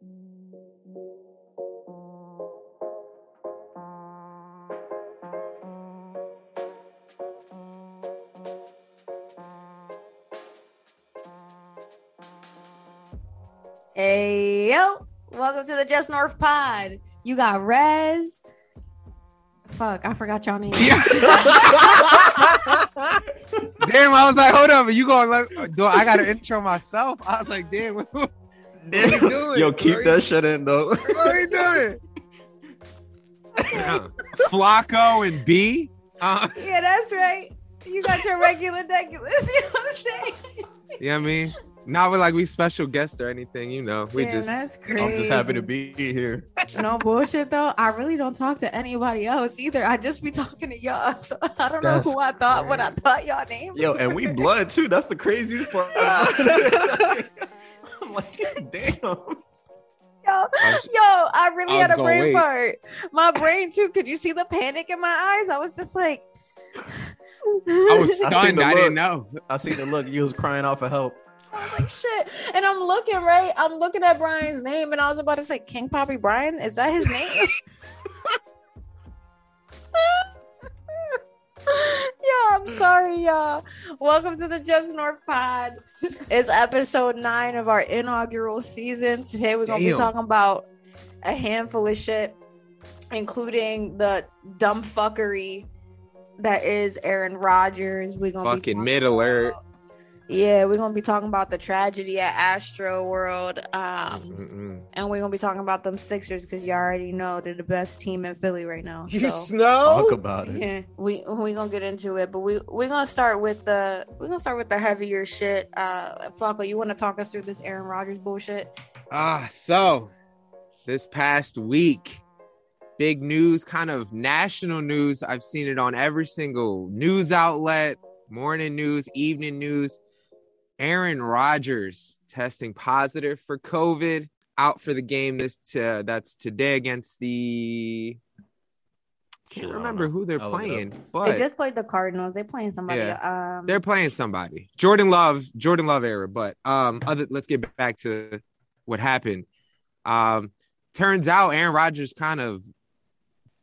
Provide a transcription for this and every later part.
Hey yo, welcome to the Just North Pod. You got Rez. Fuck, I forgot y'all name. Damn, I was like, hold up, you going do I gotta intro myself? I was like, damn, what are we doing? Yo, keep What that shit in though. What are we doing? Flacco and B. Uh, yeah, that's right. You got your regular deculus. You know what I'm saying? yeah, I mean, not with like we special guests or anything, you know. We Damn, just that's crazy. I'm just happy to be here. no bullshit though. I really don't talk to anybody else either. I just be talking to y'all. So I don't That's know who I thought when I thought y'all names. Yo, and we blood too. That's the craziest part. I'm like, damn. Yo, was- yo, I really I had a brain wait. fart. My brain too. Could you see the panic in my eyes? I was just like, I was I stunned. the I didn't know. I see the look. You was crying out for help. I was like, shit. And I'm looking right. I'm looking at Brian's name, and I was about to say, King Poppy Brian. Is that his name? I'm sorry, y'all. Welcome to the Just North Pod. It's episode nine of our inaugural season. Today we're gonna Damn. be talking about a handful of shit, including the dumb fuckery that is Aaron Rodgers. We're gonna be Fucking talking mid alert. About- Yeah, we're gonna be talking about the tragedy at Astro World. Um, and we're gonna be talking about them Sixers because you already know they're the best team in Philly right now. You So snow? Talk about it. yeah, we we gonna get into it, but we we're gonna start with the we're gonna start with the heavier shit. Uh, Flacco, you want to talk us through this Aaron Rodgers bullshit? Ah, so this past week, big news, kind of national news. I've seen it on every single news outlet, morning news, evening news. Aaron Rodgers testing positive for COVID, out for the game. This to, that's today against the. Can't Shit, I don't remember who they're I'll look it up. playing, they just played the Cardinals. They're playing somebody. Yeah. Um, they're playing somebody. Jordan Love, Jordan Love era. But um, other let's get back to what happened. Um, turns out Aaron Rodgers kind of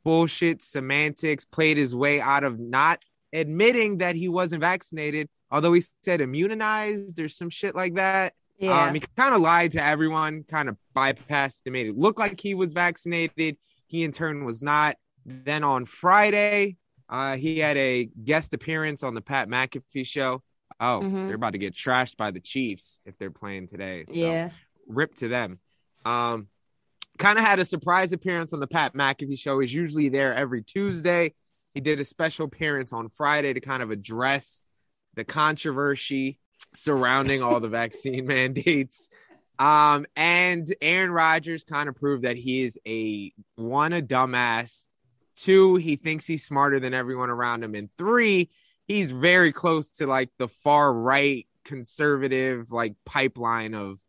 bullshit semantics played his way out of not admitting that he wasn't vaccinated, although he said immunized or some shit like that. yeah. Um, he kind of lied to everyone, kind of bypassed and made it look like he was vaccinated. He in turn was not. Then on Friday, uh, he had a guest appearance on the Pat McAfee show. Oh, Mhm. they're about to get trashed by the Chiefs if they're playing today. So, yeah. rip to them. Um, kind of had a surprise appearance on the Pat McAfee show. He's usually there every Tuesday. He did a special appearance on Friday to kind of address the controversy surrounding all the vaccine mandates. Um, and Aaron Rodgers kind of proved that he is a one, a dumbass. Two, he thinks he's smarter than everyone around him. And three, he's very close to like the far right conservative like pipeline of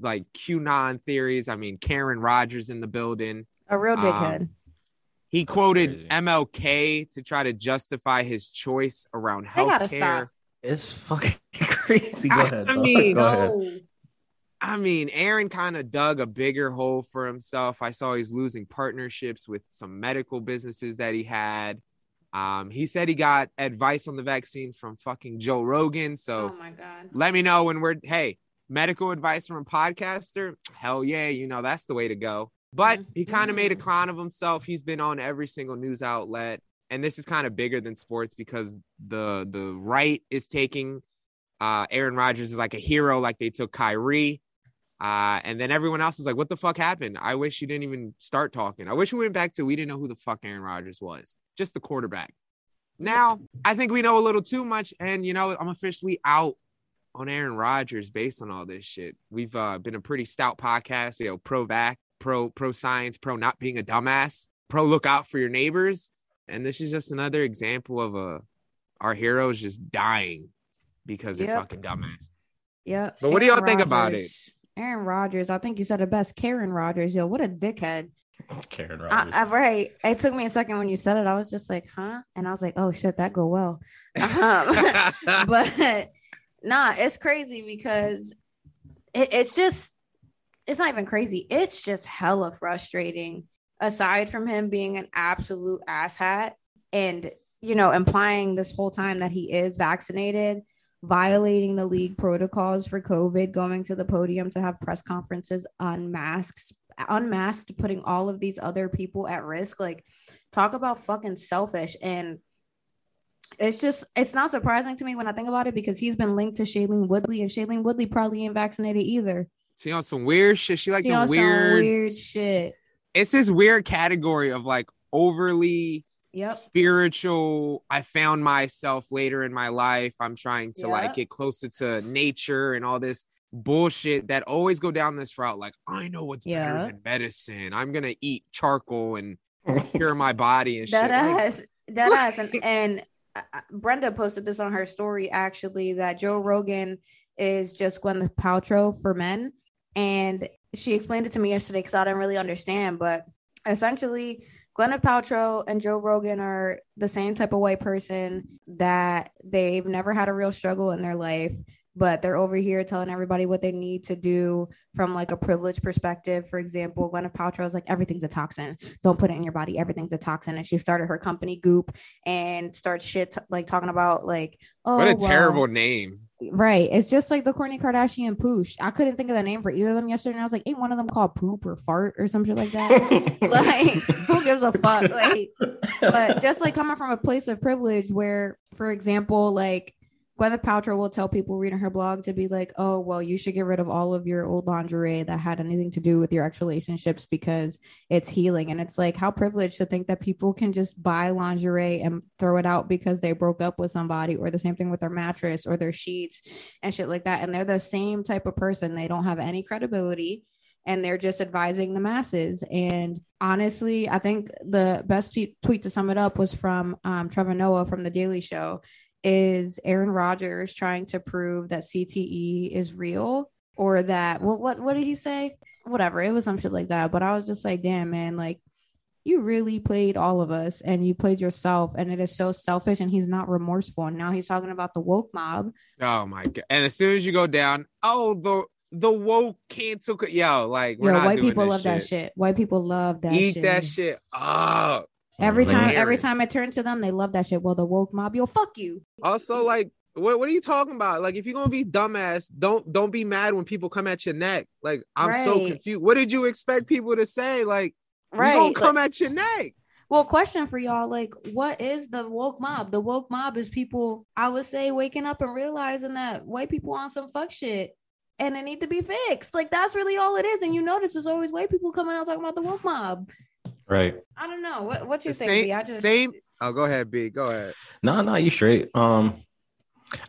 like QAnon theories. I mean, Karen Rodgers in the building. A real Um, dickhead. He quoted. MLK to try to justify his choice around They gotta healthcare. stop. It's fucking crazy. Go I- ahead. I dog. mean, go ahead. I mean, Aaron kind of dug a bigger hole for himself. I saw he's losing partnerships with some medical businesses that he had. Um, he said he got advice on the vaccine from fucking Joe Rogan. So oh my god. let me know when we're hey medical advice from a podcaster hell yeah you know that's the way to go but he kind of made a clown of himself. He's been on every single news outlet. And this is kind of bigger than sports because the the right is taking uh aaron Rodgers is like a hero like they took Kyrie. Uh and then everyone else is like what the fuck happened? I wish you didn't even start talking. I wish we went back to we didn't know who the fuck aaron Rodgers was. Just the quarterback. Now i think we know a little too much and you know i'm officially out on Aaron Rodgers based on all this shit. We've uh, been a pretty stout podcast, you know, pro vac, pro pro science, pro not being a dumbass, pro look out for your neighbors, and this is just another example of a our heroes just dying because they're Yep. fucking dumbass. Yep. But what do y'all think about it? Aaron Rodgers, I think you said the best. Karen Rodgers, yo, what a dickhead. Karen I, Rodgers. I, right. It took me a second when you said it. I was just like, huh? And I was like, oh shit, that go well. Um, but nah, it's crazy because it, it's just it's not even crazy. It's just hella frustrating. Aside from him being an absolute asshat and you know implying this whole time that he is vaccinated, violating the league protocols for COVID, going to the podium to have press conferences unmasked, unmasked, putting all of these other people at risk. Like, talk about fucking selfish. And it's just, it's not surprising to me when I think about it because he's been linked to Shailene Woodley, and Shailene Woodley probably ain't vaccinated either. She on some weird shit. She like She the weird, weird shit. It's this weird category of like overly Yep. spiritual. I found myself later in my life. I'm trying to like get closer to nature and all this bullshit that always go down this route. Like, I know what's Yeah. better than medicine. I'm gonna eat charcoal and cure my body and shit. That Like, ass, that ass, and, and uh, uh, Brenda posted this on her story actually that Joe Rogan is just Gwyneth Paltrow for men, and she explained it to me yesterday because I didn't really understand, but essentially. Gwyneth Paltrow and Joe Rogan are the same type of white person that they've never had a real struggle in their life, but they're over here telling everybody what they need to do from like a privileged perspective. For example, Gwyneth Paltrow is like everything's a toxin. Don't put it in your body. Everything's a toxin. And she started her company Goop and starts shit t- like talking about like oh what a oh, well- terrible name. Right. It's just like the Kourtney Kardashian poosh. I couldn't think of the name for either of them yesterday. And I was like, ain't one of them called poop or fart or some shit like that? like who gives a fuck? Like but just like coming from a place of privilege where, for example, like Gwyneth Paltrow will tell people reading her blog to be like, oh, well, you should get rid of all of your old lingerie that had anything to do with your ex relationships because it's healing. And it's like, how privileged to think that people can just buy lingerie and throw it out because they broke up with somebody, or the same thing with their mattress or their sheets and shit like that. And they're the same type of person. They don't have any credibility and they're just advising the masses. And honestly, I think the best tweet, to sum it up was from um, Trevor Noah from The Daily Show. Is Aaron Rodgers trying to prove that CTE is real or that what what what did he say? Whatever, it was some shit like that. But I was just like, damn man, like you really played all of us and you played yourself, and it is so selfish. And he's not remorseful. And now he's talking about the woke mob. Oh my god! And as soon as you go down, oh the the woke cancel. co- Yo, like we're Yo, not white people love that shit. White people love that Eat shit. that shit up. Every time, every time I turn to them, they love that shit. Well, the woke mob, yo, fuck you. Also, like, what what are you talking about? Like, if you're gonna be dumbass, don't don't be mad when people come at your neck. Like, I'm so confused. What did you expect people to say? Like, Right. gonna come Like- at your neck. well, question for y'all: like, what is the woke mob? The woke mob is people, I would say, waking up and realizing that white people on some fuck shit. And it need to be fixed. Like that's really all it is. And you notice there's always white people coming out talking about the woke mob. Right. I don't know. What what you The think? same- B? I just same- Oh, go ahead, B. Go ahead. No, no, you straight. Um,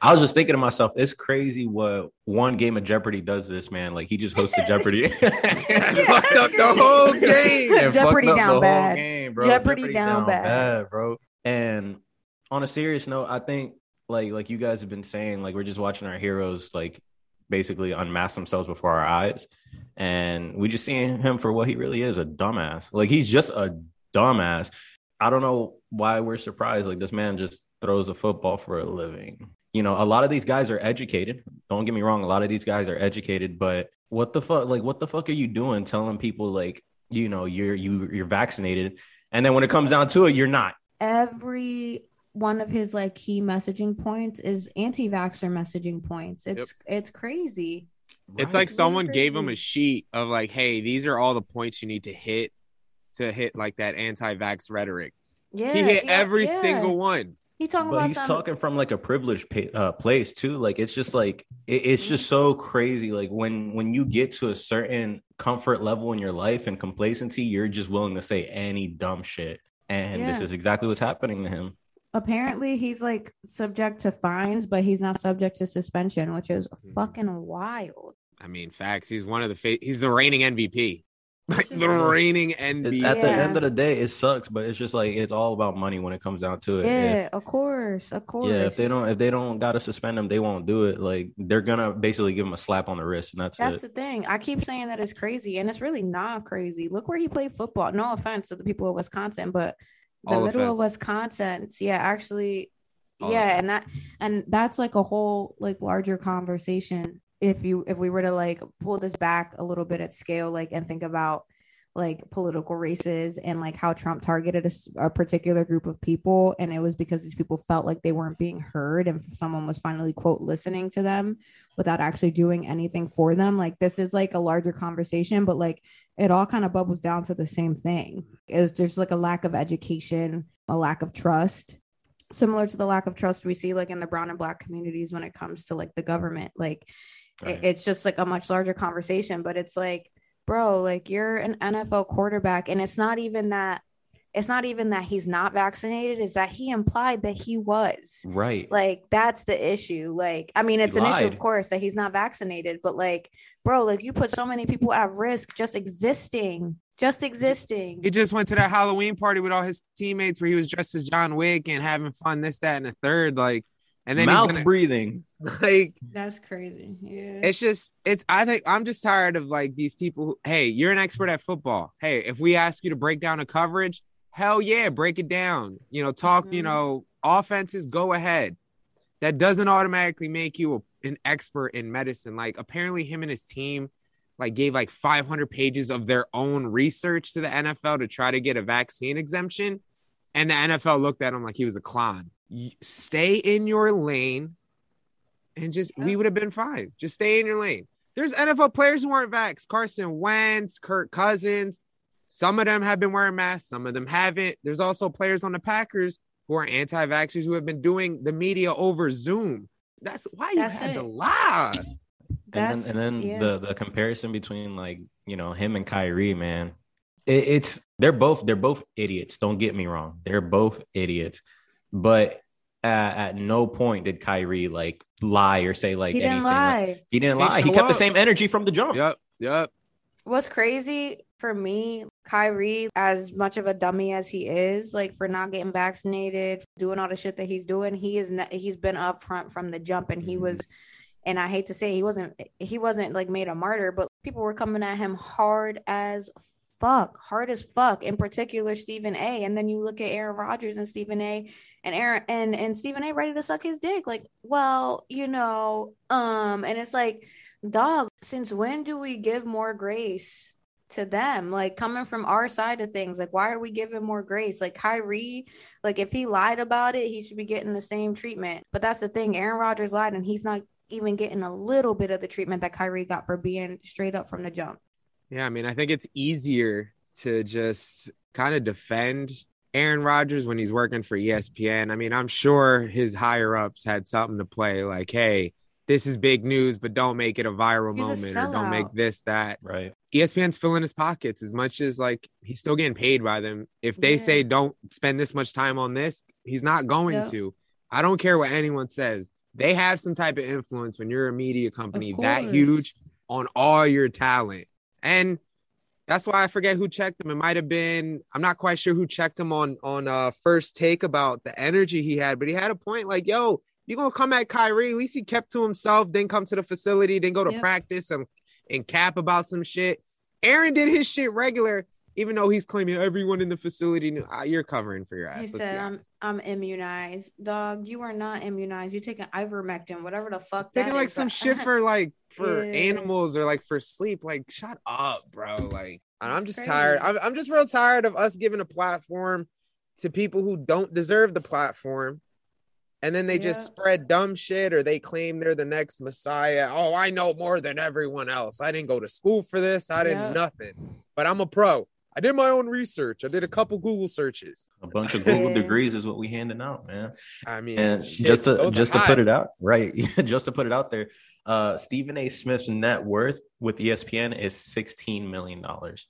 I was just thinking to myself, it's crazy what one game of Jeopardy does this, man. Like he just hosted Jeopardy. Fucked up the whole game. And Jeopardy down the whole bad. game, bro. Jeopardy down bad. bro. And on a serious note, I think like like you guys have been saying, like we're just watching our heroes like basically unmask themselves before our eyes, and we just seeing him for what he really is, a dumbass. Like he's just a dumbass. I don't know why we're surprised. Like this man just throws a football for a living. You know, a lot of these guys are educated. Don't get me wrong, a lot of these guys are educated, but what the fuck like what the fuck are you doing telling people like, you know, you're you you're vaccinated and then when it comes down to it, you're not. every one of his like key messaging points is anti-vaxxer messaging points. It's it's crazy. It's Right? like someone crazy. gave him a sheet of like, hey, these are all the points you need to hit to hit like that anti-vax rhetoric. Yeah, he hit yeah, every yeah. single one. He talking but about he's some, talking from like a privileged pa- uh, place too like it's just like it, it's just so crazy like when when you get to a certain comfort level in your life and complacency you're just willing to say any dumb shit and this is exactly what's happening to him apparently he's like subject to fines, but he's not subject to suspension, which is Mhm. fucking wild. I mean, facts. He's one of the fa- he's the reigning MVP. Like the reigning It- MVP. at the Yeah. end of the day it sucks but it's just like it's all about money when it comes down to it Yeah, If- of course, of course. yeah if they don't if they don't gotta suspend him they won't do it like they're gonna basically give him a slap on the wrist and that's, That's it the thing. I keep saying that it's crazy, and it's really not crazy. Look where he played football. No offense to the people of Wisconsin, but the All middle of. Wisconsin, yeah, actually, All yeah, offense. and that and that's like a whole like larger conversation. if you if we were to like pull this back a little bit at scale, like and think about like political races and like how Trump targeted a, a, particular group of people. And it was because these people felt like they weren't being heard and someone was finally, quote, listening to them without actually doing anything for them. Like, this is like a larger conversation, but like it all kind of bubbles down to the same thing is there's like a lack of education, a lack of trust. Similar to the lack of trust we see like in the brown and black communities when it comes to like the government. Like, right. it's just like a much larger conversation, but it's like, bro, like you're an NFL quarterback, and it's not even that. It's not even that he's not vaccinated, is that he implied that he was. Right. Like that's the issue. Like, I mean, it's he an lied. issue, of course, that he's not vaccinated, but like, bro, like you put so many people at risk just existing just existing. He just went to that Halloween party with all his teammates where he was dressed as John Wick and having fun, this, that, and the third. Like, and then mouth gonna, breathing. Like that's crazy. Yeah. It's just it's I think I'm just tired of like these people who, hey, you're an expert at football. Hey, if we ask you to break down a coverage, hell yeah, break it down. You know, talk, mm-hmm. you know, offenses, go ahead. That doesn't automatically make you a, an expert in medicine. Like apparently him and his team like gave like 500 pages of their own research to the NFL to try to get a vaccine exemption and the NFL looked at him like he was a clown stay in your lane and just yeah. we would have been fine. Just stay in your lane. There's NFL players who weren't vaxxed. Carson Wentz, Kirk Cousins. Some of them have been wearing masks, some of them haven't. There's also players on the Packers who are anti vaxxers who have been doing the media over Zoom. That's why you That's had it. to lie. And then, and then yeah. the the comparison between like you know him and Kyrie, man, it, it's they're both they're both idiots. Don't get me wrong, they're both idiots. But at, at no point did Kyrie like lie or say like he didn't anything. lie. Like, he didn't lie. He, kept up. the same energy from the jump. Yep. Yep. What's crazy for me, Kyrie, as much of a dummy as he is, like for not getting vaccinated, doing all the shit that he's doing, he is ne- he's been upfront from the jump, and he mm-hmm. was, and I hate to say he wasn't he wasn't like made a martyr, but people were coming at him hard as fuck, hard as fuck. In particular, Stephen A. And then you look at Aaron Rodgers and Stephen A and Aaron and and Stephen A ready to suck his dick. Like, well, you know, um, and it's like, dog, since when do we give more grace to them? Like coming from our side of things, like why are we giving more grace? Like Kyrie, like if he lied about it, he should be getting the same treatment. But that's the thing, Aaron Rodgers lied and he's not even getting a little bit of the treatment that Kyrie got for being straight up from the jump. Yeah, I mean, I think it's easier to just kind of defend Aaron Rodgers when he's working for ESPN. I mean, I'm sure his higher ups had something to play, like, hey, this is big news, but don't make it a viral he's moment a or don't make this that. Right. ESPN's filling his pockets as much as like he's still getting paid by them. If they yeah. say don't spend this much time on this, he's not going yep. to. I don't care what anyone says. They have some type of influence when you're a media company that huge on all your talent. And that's why I forget who checked him. It might have been I'm not quite sure who checked him on on uh first take about the energy he had, but he had a point like, yo, you gonna come at Kyrie? At least he kept to himself, didn't come to the facility, didn't go to yep. practice and and cap about some shit. Aaron did his shit regular even though he's claiming everyone in the facility knew, uh, you're covering for your ass. He said, "I'm I'm immunized, dog. You are not immunized. You're taking ivermectin, whatever the fuck. Taking like is. some shit for like for yeah. animals or like for sleep. Like, shut up, bro. Like, I'm just crazy. tired. I'm I'm just real tired of us giving a platform to people who don't deserve the platform." And then they yeah. just spread dumb shit or they claim they're the next messiah. Oh, I know more than everyone else. I didn't go to school for this. I didn't yeah. nothing. But I'm a pro. I did my own research. I did a couple Google searches. A bunch of Google degrees is what we handing out, man. I mean, and shit, just to just to high. put it out, right? just to put it out there, uh, Stephen A. Smith's net worth with ESPN is sixteen million dollars.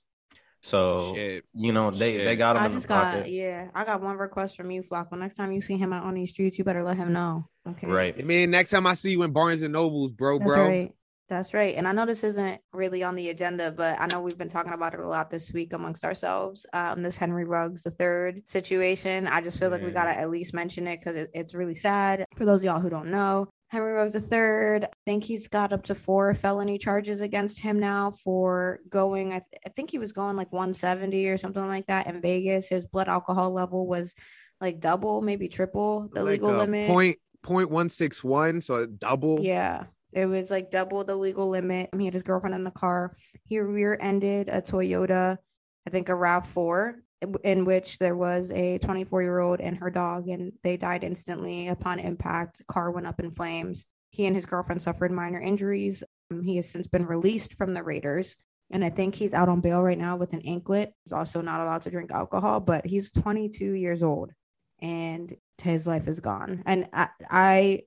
So shit. you know they shit. they got him. I just got pocket. yeah. I got one request from you, Flacco. Next time you see him out on these streets, you better let him know. Okay. Right. I mean, next time I see you in Barnes and Nobles, bro, That's bro. Right. That's right. And I know this isn't really on the agenda, but I know we've been talking about it a lot this week amongst ourselves. Um, this Henry Ruggs the third situation. I just feel like we gotta at least mention it because it, it's really sad. For those of y'all who don't know, Henry Ruggs the third. I think he's got up to four felony charges against him now for going. I, th- I think he was going like 170 or something like that in Vegas. His blood alcohol level was like double, maybe triple the like legal limit. Point point one six one, so double. Yeah It was like double the legal limit. He had his girlfriend in the car. He rear-ended a Toyota, I think a RAV4, in which there was a 24-year-old and her dog, and they died instantly upon impact. The car went up in flames. He and his girlfriend suffered minor injuries. Um, he has since been released from the Raiders. And I think he's out on bail right now with an anklet. He's also not allowed to drink alcohol, but he's 22 years old and his life is gone. And I, I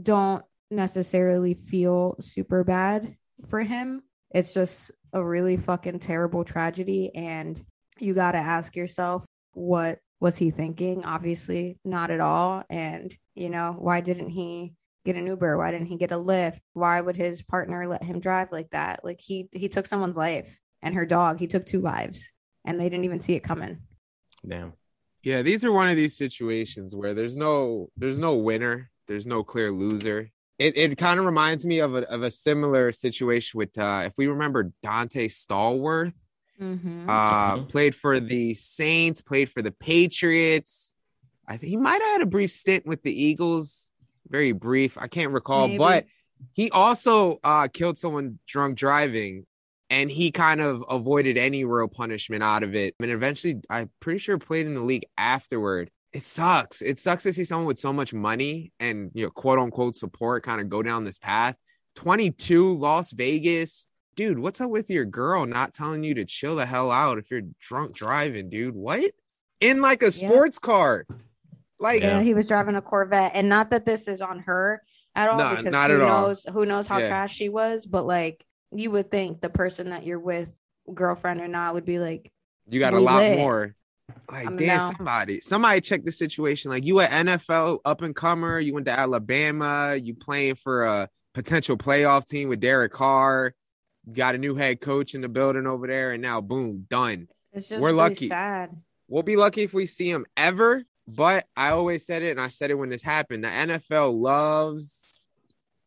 don't necessarily feel super bad for him. It's just a really fucking terrible tragedy. And you got to ask yourself, what was he thinking? Obviously, not at all. And, you know, why didn't he get an Uber? Why didn't he get a lift? Why would his partner let him drive like that? Like he he took someone's life and her dog. He took two lives and they didn't even see it coming. Damn. Yeah, these are one of these situations where there's no there's no winner, there's no clear loser. It it kind of reminds me of a of a similar situation with uh if we remember Donté Stallworth, Mm-hmm. uh played for the Saints, played for the Patriots. I think he might have had a brief stint with the Eagles, very brief. I can't recall, Maybe. but he also uh killed someone drunk driving and he kind of avoided any real punishment out of it. And eventually, I'm pretty sure played in the league afterward. It sucks. It sucks to see someone with so much money and you know, quote unquote support kind of go down this path. 22, Las Vegas. Dude, what's up with your girl not telling you to chill the hell out if you're drunk driving, dude? What? In like a sports car. Like yeah. Yeah. he was driving a Corvette, and not that this is on her at all, No, because not who at all. knows who knows how Yeah. trash she was, but like you would think the person that you're with, girlfriend or not, would be like, You got a lot lit. more. Like, Um, damn, somebody, somebody check the situation. Like, you an NFL up and comer, you went to Alabama, you playing for a potential playoff team with Derek Carr, you got a new head coach in the building over there, and now boom, done. it's just We're really lucky. sad. We'll be lucky if we see him ever. But I always said it, and I said it when this happened. The NFL loves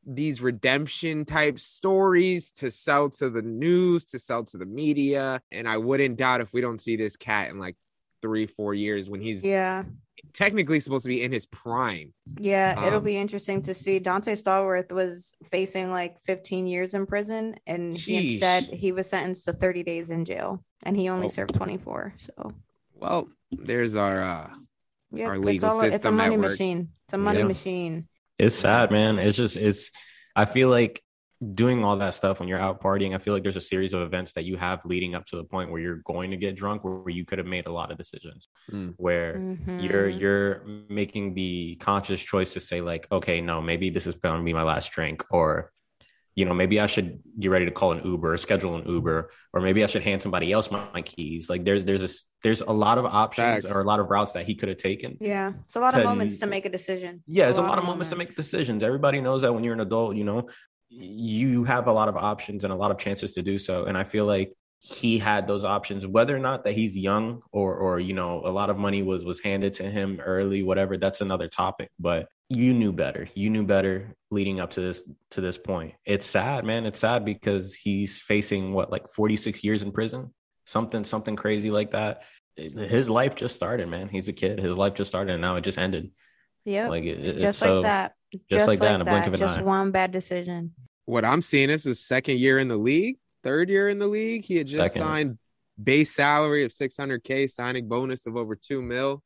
these redemption type stories to sell to the news, to sell to the media. And I wouldn't doubt if we don't see this cat in like three, four years when he's Yeah, technically supposed to be in his prime. yeah, it'll Um, be interesting to see. Donté Stallworth was facing like 15 years in prison, and he Sheesh. said he was sentenced to 30 days in jail, and he only Oh. served 24. So Well, there's our uh yeah, Our it's legal all it's a money at work. machine. It's a money Yeah. machine. It's sad, man. It's just it's I feel like doing all that stuff when you're out partying, I feel like there's a series of events that you have leading up to the point where you're going to get drunk where you could have made a lot of decisions. Mm. Where you're Mhm. you're making the conscious choice to say like, okay, no, maybe this is going to be my last drink or you know, maybe I should get ready to call an Uber, or schedule an Uber, or maybe I should hand somebody else my, my keys. Like there's there's a there's a lot of options Facts. or a lot of routes that he could have taken. Yeah, it's a lot of moments to make a decision. Yeah, it's a lot of moments to make decisions. Everybody knows that when you're an adult, you know, you have a lot of options and a lot of chances to do so. And I feel like he had those options, whether or not that he's young or or you know, a lot of money was was handed to him early, whatever, that's another topic. But you knew better. You knew better leading up to this to this point. It's sad, man. It's sad because he's facing what like 46 years in prison, something something crazy like that. His life just started, man. He's a kid. His life just started and now it just ended. Yeah, Like it, it's just so like that. Just, like like that in a blink of an Just eye. one bad decision. what I'm seeing is his second year in the league, third year in the league. He had just Second. signed base salary of 600k, signing bonus of over two mil.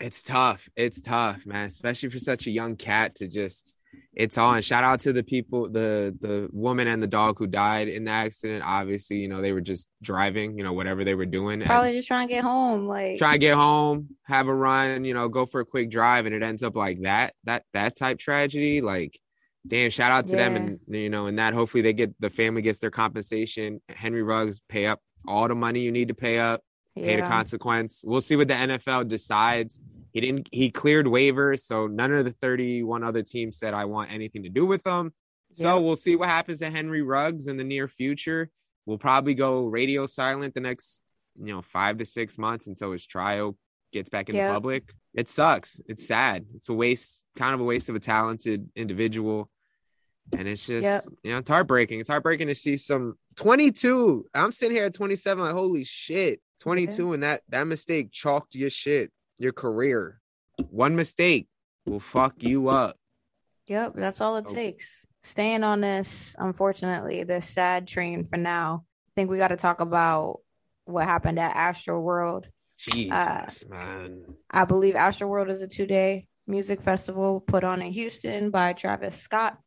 It's tough. It's tough, man, especially for such a young cat to just. It's on. Shout out to the people, the the woman and the dog who died in the accident. Obviously, you know they were just driving, you know whatever they were doing, and Probably just trying to get home. Like try to get home, have a run, you know, go for a quick drive, and it ends up like that. That that type tragedy, like, damn, shout out to them, and you know, and that hopefully they get the family gets their compensation. Henry Ruggs pay up all the money you need to pay up, pay the consequence. We'll see what the NFL decides. He didn't. He cleared waivers, so none of the thirty-one other teams said I want anything to do with them. So we'll see what happens to Henry Ruggs in the near future. We'll probably go radio silent the next, you know, five to six months until his trial gets back in Yep. the public. It sucks. It's sad. It's a waste, kind of a waste of a talented individual. And it's just, Yep. you know, it's heartbreaking. It's heartbreaking to see some 22. I'm sitting here at 27, like, holy shit. 22, and that that mistake chalked your shit, your career. One mistake will fuck you up. Yep, that's all it Oh. takes. staying on this, unfortunately, this sad train for now. I think we got to talk about what happened at Astro World. Jesus, uh, man. I believe Astro World is a two day music festival put on in Houston by Travis Scott.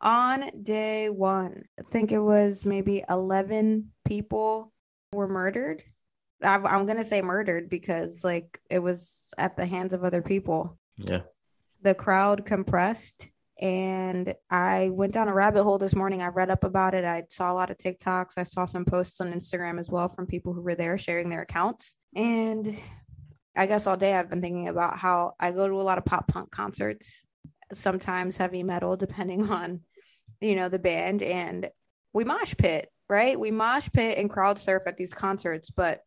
On day one, I think it was maybe 11 people were murdered. I'm going to say murdered because, like, it was at the hands of other people. Yeah. The crowd compressed and I went down a rabbit hole this morning. I read up about it. I saw a lot of TikToks. I saw some posts on Instagram as well from people who were there sharing their accounts. And I guess all day I've been thinking about how I go to a lot of pop punk concerts, sometimes heavy metal, depending on, you know, the band. And we mosh pit, right? We mosh pit and crowd surf at these concerts. But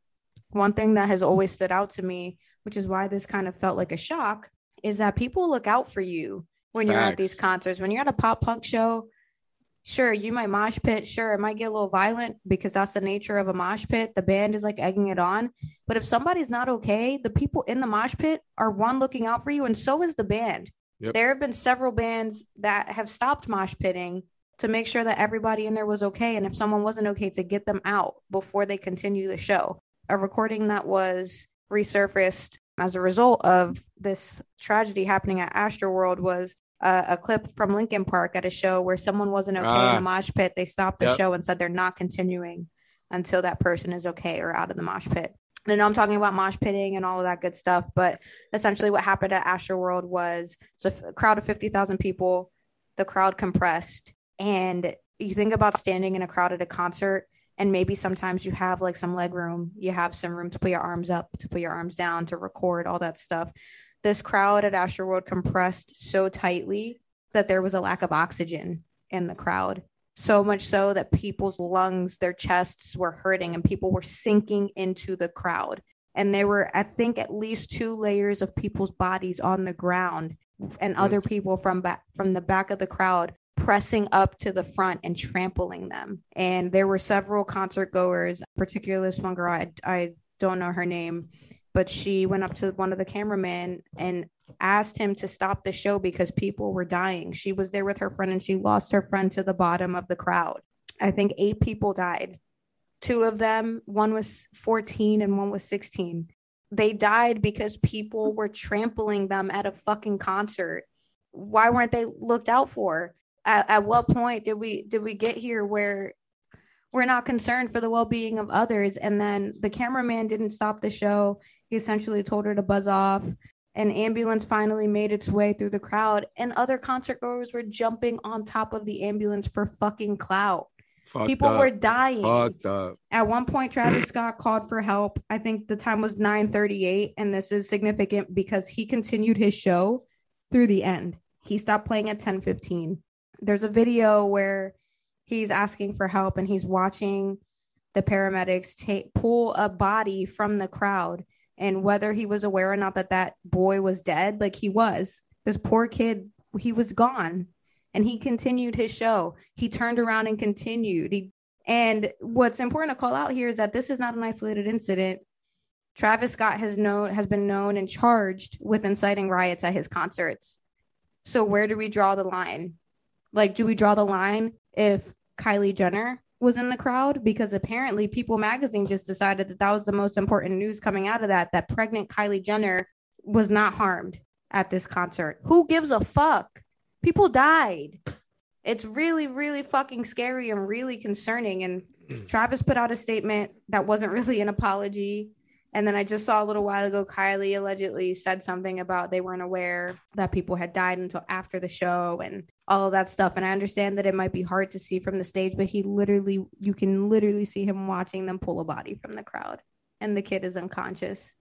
one thing that has always stood out to me, which is why this kind of felt like a shock, is that people look out for you when Facts. you're at these concerts. When you're at a pop punk show, sure, you might mosh pit. Sure, it might get a little violent because that's the nature of a mosh pit. The band is like egging it on. But if somebody's not okay, the people in the mosh pit are one looking out for you, and so is the band. Yep. There have been several bands that have stopped mosh pitting to make sure that everybody in there was okay. And if someone wasn't okay, to get them out before they continue the show. A recording that was resurfaced as a result of this tragedy happening at Astroworld was uh, a clip from Linkin Park at a show where someone wasn't okay in the ah. mosh pit. They stopped the yep. show and said they're not continuing until that person is okay or out of the mosh pit. And I know I'm talking about mosh pitting and all of that good stuff, but essentially what happened at Astroworld was so a crowd of 50,000 people, the crowd compressed. And you think about standing in a crowd at a concert, and maybe sometimes you have like some leg room, you have some room to put your arms up, to put your arms down, to record, all that stuff this crowd at Astroworld compressed so tightly that there was a lack of oxygen in the crowd. So much so that people's lungs, their chests were hurting and people were sinking into the crowd. And there were, I think, at least two layers of people's bodies on the ground and other people from back from the back of the crowd pressing up to the front and trampling them. And there were several concert goers, particularly this one girl, I, I don't know her name, but she went up to one of the cameramen and asked him to stop the show because people were dying. She was there with her friend and she lost her friend to the bottom of the crowd. I think eight people died. Two of them, one was 14 and one was 16. They died because people were trampling them at a fucking concert. Why weren't they looked out for? At, at what point did we did we get here where we're not concerned for the well-being of others and then the cameraman didn't stop the show he essentially told her to buzz off. An ambulance finally made its way through the crowd, and other concert goers were jumping on top of the ambulance for fucking clout. Fucked People up. were dying. Fucked up. At one point, Travis Scott called for help. I think the time was 9:38, and this is significant because he continued his show through the end. He stopped playing at 10:15. There's a video where he's asking for help and he's watching the paramedics take pull a body from the crowd and whether he was aware or not that that boy was dead like he was. This poor kid he was gone and he continued his show. He turned around and continued. He, and what's important to call out here is that this is not an isolated incident. Travis scott has known has been known and charged with inciting riots at his concerts. So where do we draw the line like do we draw the line if kylie jenner was in the crowd because apparently People magazine just decided that that was the most important news coming out of that that pregnant Kylie Jenner was not harmed at this concert. Who gives a fuck? People died. It's really really fucking scary and really concerning and Travis put out a statement that wasn't really an apology. And then I just saw a little while ago, Kylie allegedly said something about they weren't aware that people had died until after the show and all of that stuff. And I understand that it might be hard to see from the stage, but he literally, you can literally see him watching them pull a body from the crowd, and the kid is unconscious.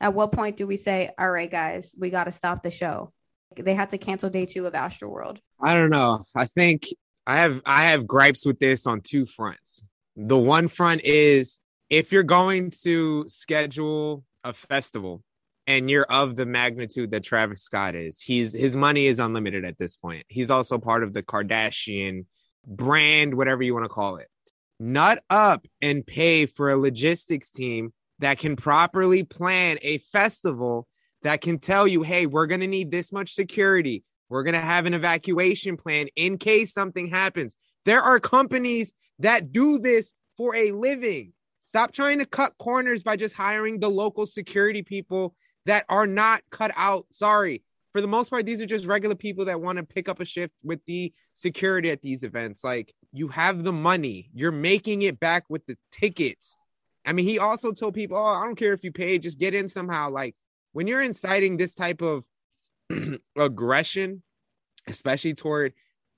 At what point do we say, all right, guys, we got to stop the show? They had to cancel day two of Astroworld. I don't know. I think I have I have gripes with this on two fronts. The one front is if you're going to schedule a festival and you're of the magnitude that Travis Scott is, he's his money is unlimited at this point. He's also part of the Kardashian brand, whatever you want to call it. Nut up and pay for a logistics team that can properly plan a festival that can tell you, hey, we're going to need this much security. We're going to have an evacuation plan in case something happens. There are companies that do this for a living. Stop trying to cut corners by just hiring the local security people that are not cut out. Sorry. For the most part, these are just regular people that want to pick up a shift with the security at these events. Like, you have the money, you're making it back with the tickets. I mean, he also told people, Oh, I don't care if you pay, just get in somehow. Like, when you're inciting this type of aggression, especially toward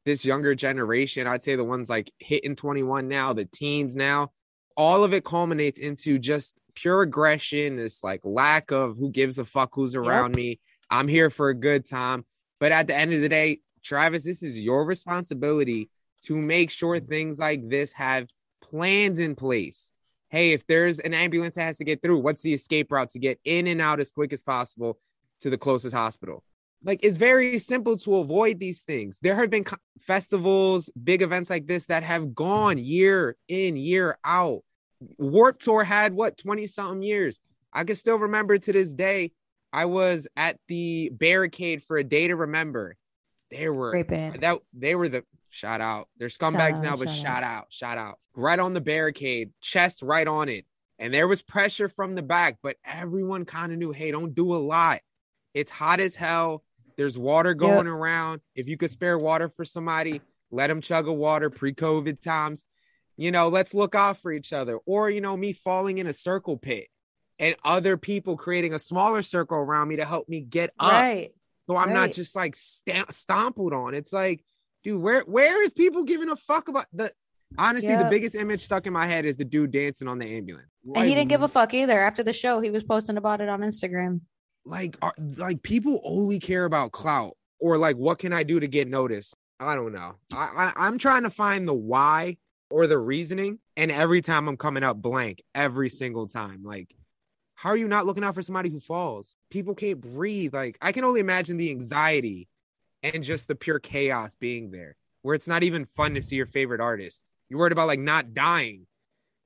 this younger generation, I'd say the ones like hitting 21 now, the teens now, all of it culminates into just pure aggression, this like lack of who gives a fuck who's around yep. me. I'm here for a good time. But at the end of the day, Travis, this is your responsibility to make sure things like this have plans in place. Hey, if there's an ambulance that has to get through, what's the escape route to get in and out as quick as possible to the closest hospital? Like, it's very simple to avoid these things. There have been festivals, big events like this that have gone year in, year out. Warp Tour had what 20 something years. I can still remember to this day. I was at the barricade for a day to remember. They were that they were the shout out. They're scumbags shout now, out, but shout, shout out. out, shout out. Right on the barricade, chest right on it. And there was pressure from the back, but everyone kind of knew, hey, don't do a lot. It's hot as hell. There's water going yep. around. If you could spare water for somebody, let them chug a water pre-COVID times you know, let's look out for each other. Or, you know, me falling in a circle pit and other people creating a smaller circle around me to help me get up. Right. So I'm right. not just like stamp- stompled on. It's like, dude, where where is people giving a fuck about the honestly yep. the biggest image stuck in my head is the dude dancing on the ambulance. Like, and he didn't give a fuck either. After the show, he was posting about it on Instagram. Like are, like people only care about clout or like what can I do to get noticed? I don't know. I, I I'm trying to find the why or the reasoning. And every time I'm coming up blank, every single time. Like, how are you not looking out for somebody who falls? People can't breathe. Like, I can only imagine the anxiety and just the pure chaos being there, where it's not even fun to see your favorite artist. You're worried about like not dying.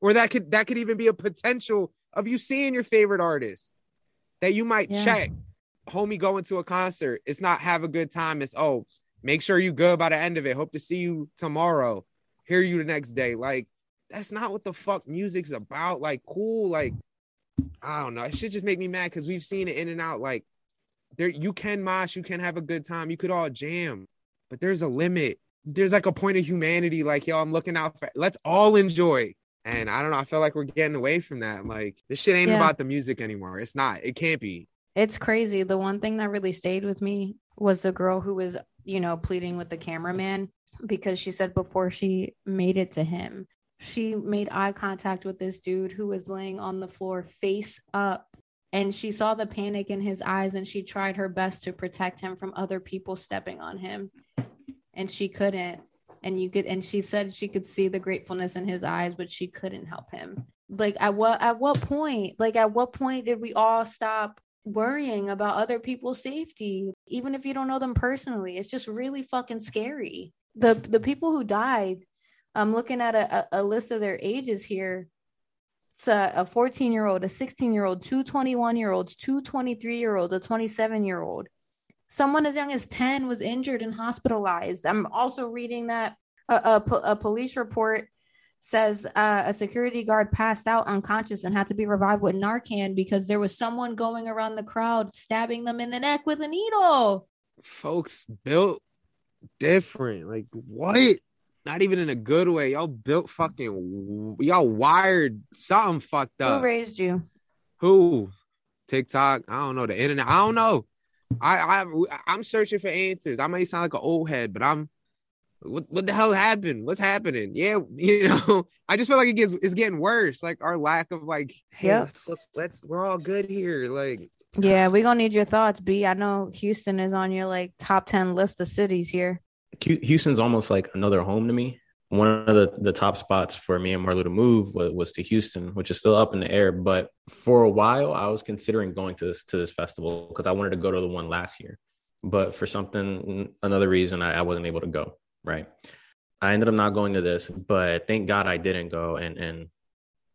Or that could that could even be a potential of you seeing your favorite artist that you might yeah. check. Homie going to a concert. It's not have a good time. It's oh, make sure you good by the end of it. Hope to see you tomorrow hear you the next day. Like, that's not what the fuck music's about. Like, cool, like, I don't know. It should just make me mad because we've seen it in and out. Like, there you can mosh, you can have a good time, you could all jam, but there's a limit. There's like a point of humanity, like, yo, I'm looking out for let's all enjoy. And I don't know, I feel like we're getting away from that. Like, this shit ain't yeah. about the music anymore. It's not, it can't be. It's crazy. The one thing that really stayed with me was the girl who was, you know, pleading with the cameraman because she said before she made it to him, she made eye contact with this dude who was laying on the floor face up. And she saw the panic in his eyes and she tried her best to protect him from other people stepping on him. And she couldn't. And you could and she said she could see the gratefulness in his eyes, but she couldn't help him. Like at what at what point? Like at what point did we all stop worrying about other people's safety, even if you don't know them personally. It's just really fucking scary the the people who died i'm looking at a, a list of their ages here it's a 14 year old a 16 year old two 21 year olds two 23 year olds a 27 year old someone as young as 10 was injured and hospitalized i'm also reading that a, a, a police report says uh, a security guard passed out unconscious and had to be revived with narcan because there was someone going around the crowd stabbing them in the neck with a needle folks built different. Like what? Not even in a good way. Y'all built fucking. Y'all wired something fucked up. Who raised you? Who? TikTok. I don't know the internet. I don't know. I I I'm searching for answers. I may sound like an old head, but I'm. What what the hell happened? What's happening? Yeah, you know. I just feel like it gets it's getting worse. Like our lack of like, hey, yep. let's, let's let's we're all good here. Like yeah, we're gonna need your thoughts, B. I know Houston is on your like top ten list of cities here. Houston's almost like another home to me. One of the, the top spots for me and Marlo to move was, was to Houston, which is still up in the air. But for a while, I was considering going to this to this festival because I wanted to go to the one last year. But for something, another reason, I, I wasn't able to go. Right. I ended up not going to this, but thank God I didn't go. And and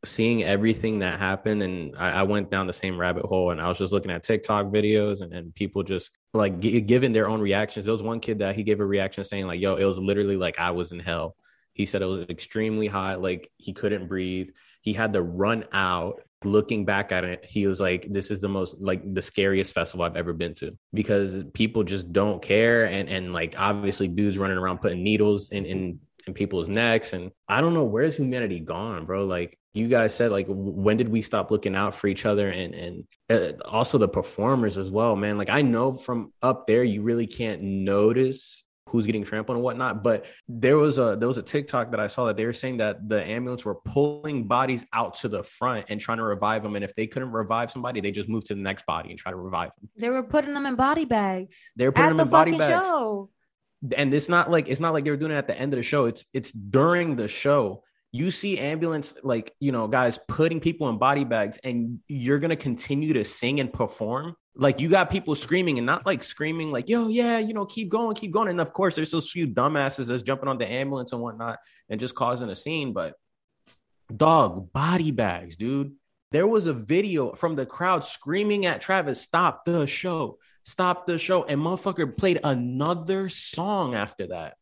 seeing everything that happened and I, I, went down the same rabbit hole and I was just looking at TikTok videos and, and people just like g- given their own reactions. There was one kid that he gave a reaction saying like, "Yo, it was literally like I was in hell." He said it was extremely hot, like he couldn't breathe. He had to run out. Looking back at it, he was like, "This is the most like the scariest festival I've ever been to because people just don't care and and like obviously dudes running around putting needles in in in people's necks and I don't know where's humanity gone, bro. Like you guys said, like when did we stop looking out for each other and and uh, also the performers as well, man. Like I know from up there, you really can't notice who's getting trampled and whatnot. But there was a there was a TikTok that I saw that they were saying that the ambulance were pulling bodies out to the front and trying to revive them. And if they couldn't revive somebody, they just moved to the next body and try to revive them. They were putting them in body bags. They were putting them the in body bags. show. And it's not like it's not like they were doing it at the end of the show. It's it's during the show. You see ambulance like you know guys putting people in body bags, and you're gonna continue to sing and perform. Like you got people screaming and not like screaming like yo yeah you know keep going keep going. And of course there's those few dumbasses that's jumping on the ambulance and whatnot and just causing a scene. But dog body bags, dude. There was a video from the crowd screaming at Travis, stop the show, stop the show. And motherfucker played another song after that.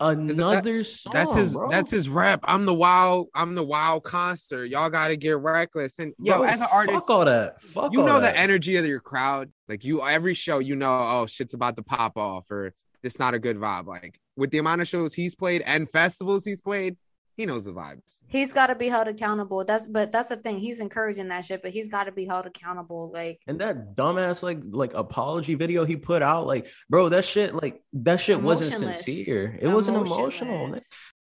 Another song. That's his bro. that's his rap. I'm the wild, I'm the wild concert. Y'all gotta get reckless. And yo, Bro, as an artist, Fuck all that. Fuck you all know that. the energy of your crowd. Like you every show, you know, oh shit's about to pop off, or it's not a good vibe. Like with the amount of shows he's played and festivals he's played, he knows the vibes. He's got to be held accountable. That's but that's the thing. He's encouraging that shit, but he's got to be held accountable. Like And that dumbass like like apology video he put out, like, bro, that shit, like that shit wasn't sincere. It wasn't emotional.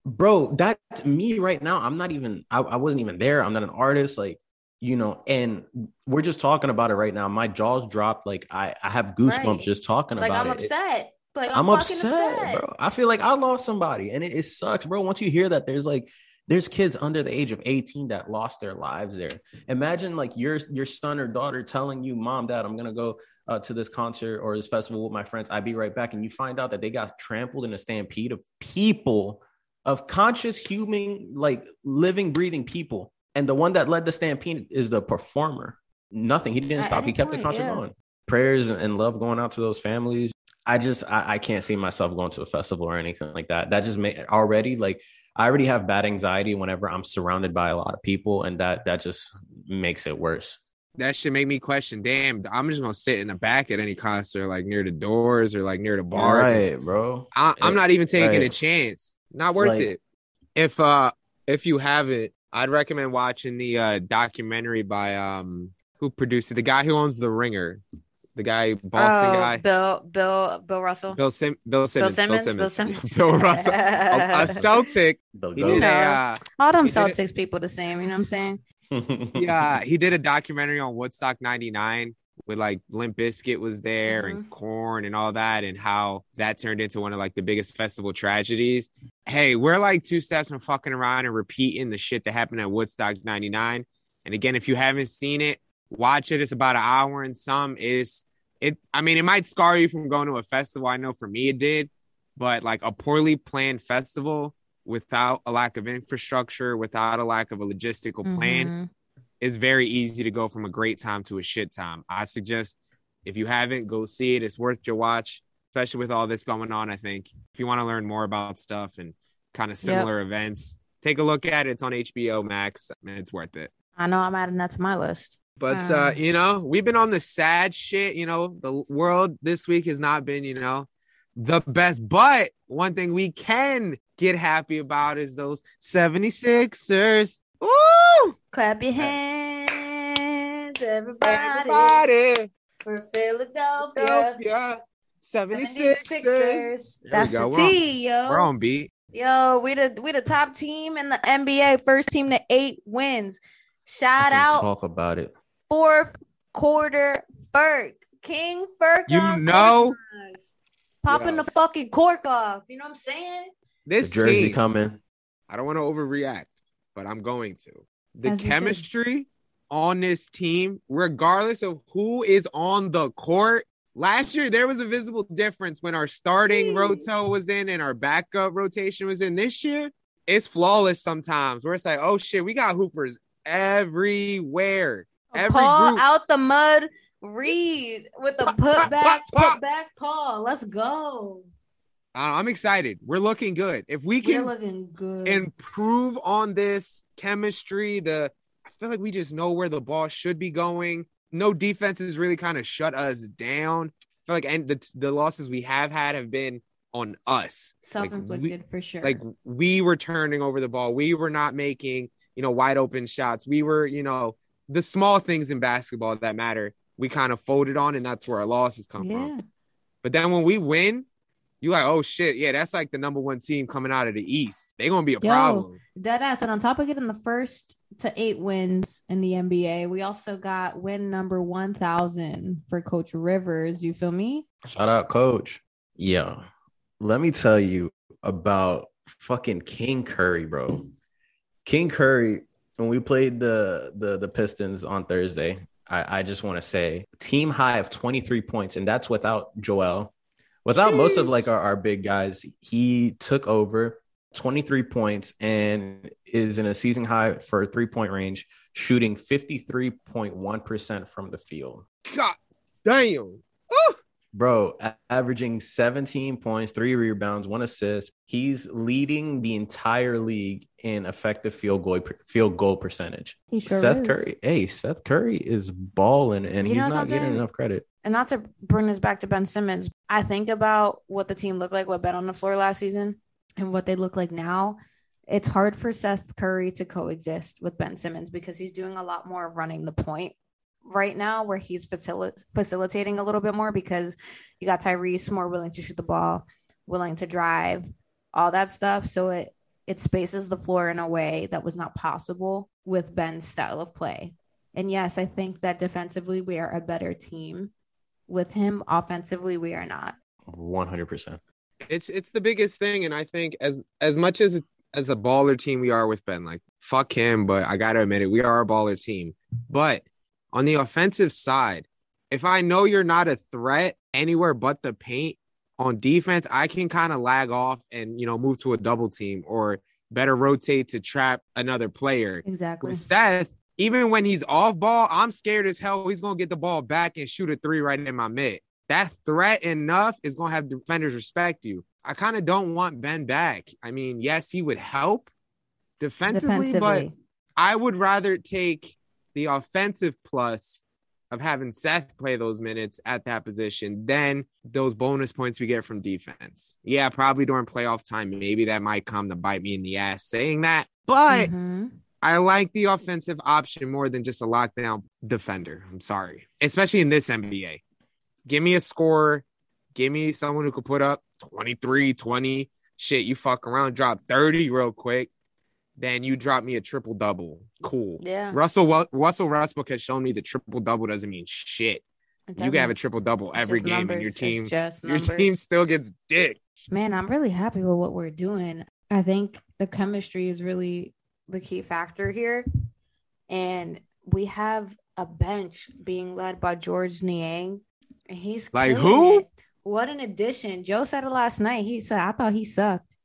Bro, that's me right now. I'm not even I, I wasn't even there. I'm not an artist, like, you know, and we're just talking about it right now. My jaws dropped, like I, I have goosebumps Right. just talking about it. like about I'm it. It- upset. Like I'm, I'm upset, upset, bro. I feel like I lost somebody, and it, it sucks, bro. Once you hear that, there's like there's kids under the age of 18 that lost their lives there. Imagine like your your son or daughter telling you, "Mom, Dad, I'm gonna go uh, to this concert or this festival with my friends. I'll be right back," and you find out that they got trampled in a stampede of people, of conscious human, like living, breathing people, and the one that led the stampede is the performer. Nothing. He didn't At stop. He kept the concert yeah. going. Prayers and love going out to those families. I just I, I can't see myself going to a festival or anything like that. That just made already like I already have bad anxiety whenever I'm surrounded by a lot of people, and that that just makes it worse. That should make me question. Damn, I'm just gonna sit in the back at any concert, like near the doors or like near the bar. right, bro. I, I'm not even taking a chance. Not worth Like- it. If uh if you haven't, I'd recommend watching the uh documentary by um who produced it, the guy who owns the Ringer, the guy Boston Oh, guy, Bill, Bill, Bill Russell. Bill Sim, Bill Simmons, Bill Simmons, Bill Simmons. Bill Russell, a, a Celtic. The He goat. did a uh, All them He did it- Celtics people the same. You know what I'm saying? yeah, he did a documentary on Woodstock 99 with like Limp Bizkit was there and Korn and all that, and how that turned into one of like the biggest festival tragedies. Hey, we're like two steps from fucking around and repeating the shit that happened at Woodstock 99. And again, if you haven't seen it, watch it. It's about an hour and some. It is it I mean, it might scar you from going to a festival. I know for me it did, but like a poorly planned festival without a lack of infrastructure, without a lack of a logistical plan Mhm. it's very easy to go from a great time to a shit time. I suggest if you haven't, go see it. It's worth your watch, especially with all this going on. I think if you want to learn more about stuff and kind of similar events, take a look at it. It's on HBO Max. and it's worth it. I know I'm adding that to my list. But Uh. uh, you know, we've been on the sad shit. You know, the world this week has not been, you know, the best. But one thing we can get happy about is those 76ers. Woo! Clap your hands, everybody, Everybody. for Philadelphia. Philadelphia 76ers. 76ers. There we That's go. the We're on- T, yo. We're on beat. Yo, we the we the top team in the NBA, first team to eight wins. Shout out Talk about it. Fourth quarter Furk. King Furk. You know- Christmas. popping the fucking cork off. You know what I'm saying? The This jersey team, coming. I don't want to overreact, but I'm going to. The As chemistry on this team, regardless of who is on the court, last year there was a visible difference when our starting Jeez. roto was in and our backup rotation was in. This year, it's flawless sometimes where it's like, oh shit, we got hoopers everywhere. Every Paul group. out the mud Reed with the put back, put back Paul. Let's go. I'm excited. We're looking good. If we can improve on this chemistry, the I feel like we just know where the ball should be going. No defenses really kind of shut us down. I feel like and the the losses we have had have been on us. Self-inflicted for sure. Like we were turning over the ball. We were not making, you know, wide open shots. We were, you know, the small things in basketball that matter. We kind of folded on, and that's where our losses come yeah. from. But then when we win, you like, oh shit, yeah, that's like the number one team coming out of the East. They're gonna be a Yo. problem. Dead ass. And on top of getting the first to eight wins in the NBA, we also got win number 1000 for Coach Rivers. You feel me? Shout out, coach. Yeah. Let me tell you about fucking King Curry, bro. King Curry, when we played the the, the Pistons on Thursday, I, I just want to say team high of 23 points, and that's without Joel. Without most of like our, our big guys, he took over 23 points and is in a season high for three point range, shooting 53.1% from the field. God damn. Bro, averaging 17 points, three rebounds, one assist. He's leading the entire league in effective field goal field goal percentage. He sure Seth is. Curry, hey, Seth Curry is balling, and You he's not getting enough credit. And not to bring this back to Ben Simmons, I think about what the team looked like with Ben on the floor last season and what they look like now. It's hard for Seth Curry to coexist with Ben Simmons because he's doing a lot more of running the point right now, where he's facil- facilitating a little bit more because you got Tyrese more willing to shoot the ball, willing to drive, all that stuff. So it it spaces the floor in a way that was not possible with Ben's style of play. And yes, I think that defensively we are a better team with him. Offensively, we are not. 100%. It's it's the biggest thing, and I think as as much as as a baller team we are with Ben, like fuck him, but I gotta admit it, we are a baller team. But on the offensive side, if I know you're not a threat anywhere but the paint on defense, I can kind of lag off and you know move to a double team or better rotate to trap another player. Exactly. With Seth, even when he's off ball, I'm scared as hell he's gonna get the ball back and shoot a three right in my mid. That threat enough is gonna have defenders respect you. I kind of don't want Ben back. I mean, yes, he would help defensively, but I would rather take the offensive plus of having Seth play those minutes at that position than those bonus points we get from defense. Yeah, probably during playoff time, maybe that might come to bite me in the ass saying that, but Mhm. I like the offensive option more than just a lockdown defender. I'm sorry, especially in this NBA. Give me a score, give me someone who could put up 23, 20. Shit, you fuck around, drop 30 real quick. Then you drop me a triple double. Cool. Yeah. Russell Russell Westbrook has shown me the triple double doesn't mean shit. it You can have a triple double every just game, and your team just your team still gets dick. Man, I'm really happy with what we're doing. I think the chemistry is really the key factor here. And we have a bench being led by Georges Niang. And he's Like who? it. What an addition. Joe said it last night. He said, I thought he sucked.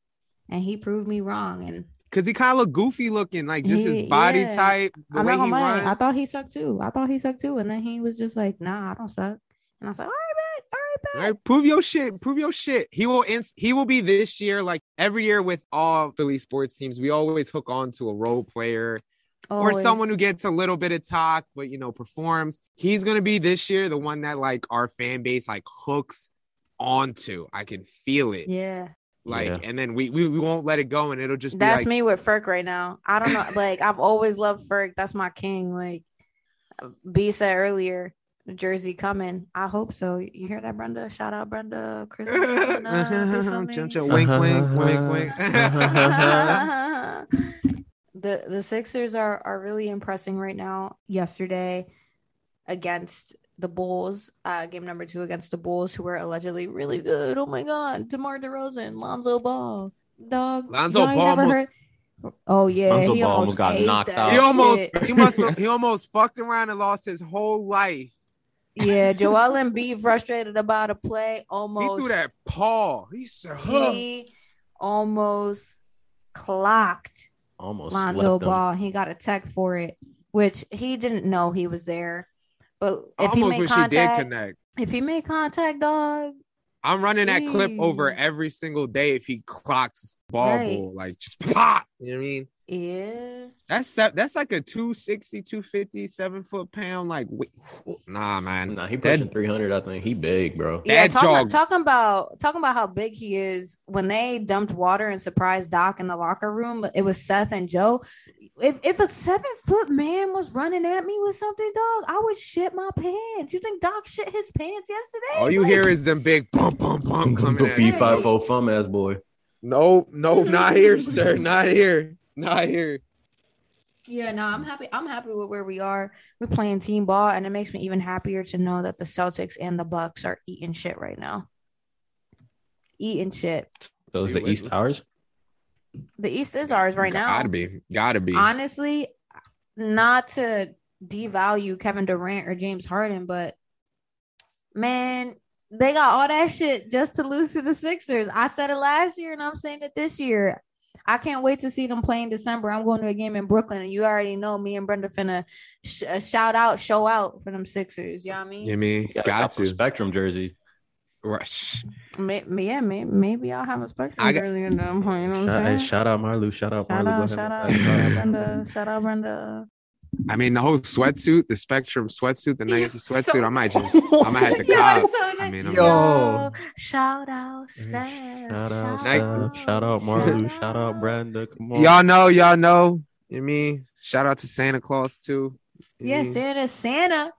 And he proved me wrong. And Cause he kind of look goofy looking, like just He- his body yeah. type, the I'm way not he gonna lie. I thought he sucked too. I thought he sucked too. And then he was just like, nah, I don't suck. And I was like, all right, man. All right, All man. prove your shit. Prove your shit. He will. Ins- he will be this year. Like every year with all Philly sports teams, we always hook on to a role player or someone who gets a little bit of talk, but you know performs. He's gonna be this year the one that like our fan base like hooks onto. I can feel it. Yeah. Like, Yeah. and then we, we we won't let it go, and it'll just be That's like, me with Furk right now. I don't know. Like I've always loved Furk. That's my king. Like B said earlier, Jersey coming. I hope so. You hear that, Brenda? Shout out, Brenda. Christmas coming up. You feel me? Chum, chum, wink, wink, wink, wink. the the Sixers are are really impressing right now. Yesterday against the Bulls, uh, game number two against the Bulls, who were allegedly really good. Oh my God, DeMar DeRozan, Lonzo Ball, dog. Lonzo y'all Ball almost- heard- Oh yeah, Lonzo he Ball almost almost got knocked out. he almost he must he almost fucked around and lost his whole life. yeah, Joel Embiid frustrated about a play. Almost He threw that paw. He said, huh. he almost clocked Almost Lonzo. Ball. He got a tech for it, which he didn't know he was there. But I if he almost made wish he did contact, connect. if he made contact, dog, I'm running that clip over every single day if he clocks ball Right. bull, like just pop. You know what I mean? yeah. That's that's like a 260, 250, seven foot pound. Like, wait, nah, man. Nah, he That- pushing 300. I think he big, bro. Yeah, Bad talking, jog. talking about talking about how big he is. When they dumped water and surprised Doc in the locker room, it was Seth and Joe. If if a seven foot man was running at me with something, dog, I would shit my pants. You think Doc shit his pants yesterday? All you Like, hear is them big bump, bump, bump coming The at P you. five four fum ass boy. No, no, not here, sir. Not here. Not here. Yeah, no, I'm happy. I'm happy with where we are. We're playing team ball, and it makes me even happier to know that the Celtics and the Bucks are eating shit right now. Eating shit. Those is We the East witness. Ours? The East is ours right now. Gotta be. Gotta be. honestly, not to devalue Kevin Durant or James Harden, but man, they got all that shit just to lose to the Sixers. I said it last year, and I'm saying it this year. I can't wait to see them play in December. I'm going to a game in Brooklyn, and you already know me and Brenda finna sh- uh, shout out, show out for them Sixers. You know what I mean? You know mean? Got, Got, got to. Spectrum jerseys. Rush. May- yeah, may- maybe I'll have a spectrum I got- jersey at that point. You know what Shout, I'm hey, saying? shout out Marlou. Shout out Shout Marlou. Out, shout out, Shout shout out, out. Brenda. Shout out, Brenda. I mean, the whole sweatsuit, the Spectrum sweatsuit, the Nike You're sweatsuit. so- I might just, I might have to You're cop. so I mean, I'm Yo. Yo, shout out, Steph. Shout out, Nike. Steph. Shout out Marlou. Shout out Brenda. Come on. Y'all know, y'all know. You know what I mean? Shout out to Santa Claus too. You know what I Yeah, mean? Santa, Santa.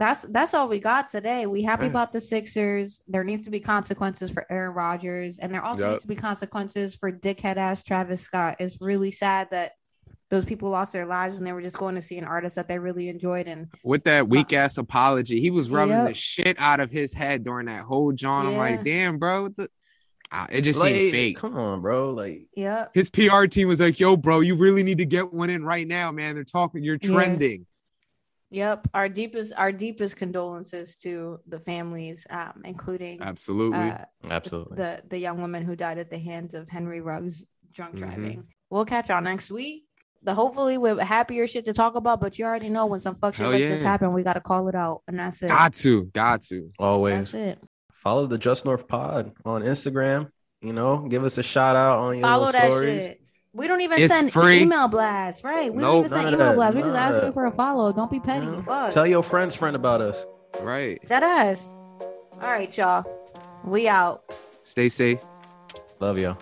That's that's all we got today. We happy Yeah. about the Sixers. There needs to be consequences for Aaron Rodgers, and there also Yup. needs to be consequences for dickhead ass Travis Scott. It's really sad that those people lost their lives when they were just going to see an artist that they really enjoyed. And With that weak ass apology, he was rubbing Yep. the shit out of his head during that whole John. I'm like, damn, bro. What the... Ah, it just Like, seemed fake. Come on, bro. Like, yeah, His PR team was like, yo, bro, you really need to get one in right now, man. They're talking, you're Yeah. Trending. yep. Our deepest our deepest condolences to the families, um, including Absolutely. uh, absolutely. the the young woman who died at the hands of Henry Ruggs drunk Mhm. driving. We'll catch y'all next week. The hopefully with happier shit to talk about, but you already know when some fuck shit Hell like this happen, we gotta call it out, and that's it. got to, got to. Always That's it. follow the Just North Pod on Instagram. You know, give us a shout out on your Follow little that stories. shit. We don't even It's send free. email blasts, right? We Nope. don't even send email that. blasts. We just ask you for a follow. Don't be petty. Yeah. Fuck. Tell your friends friend about us. Right. that ass. All right, y'all. We out. Stay safe. Love y'all.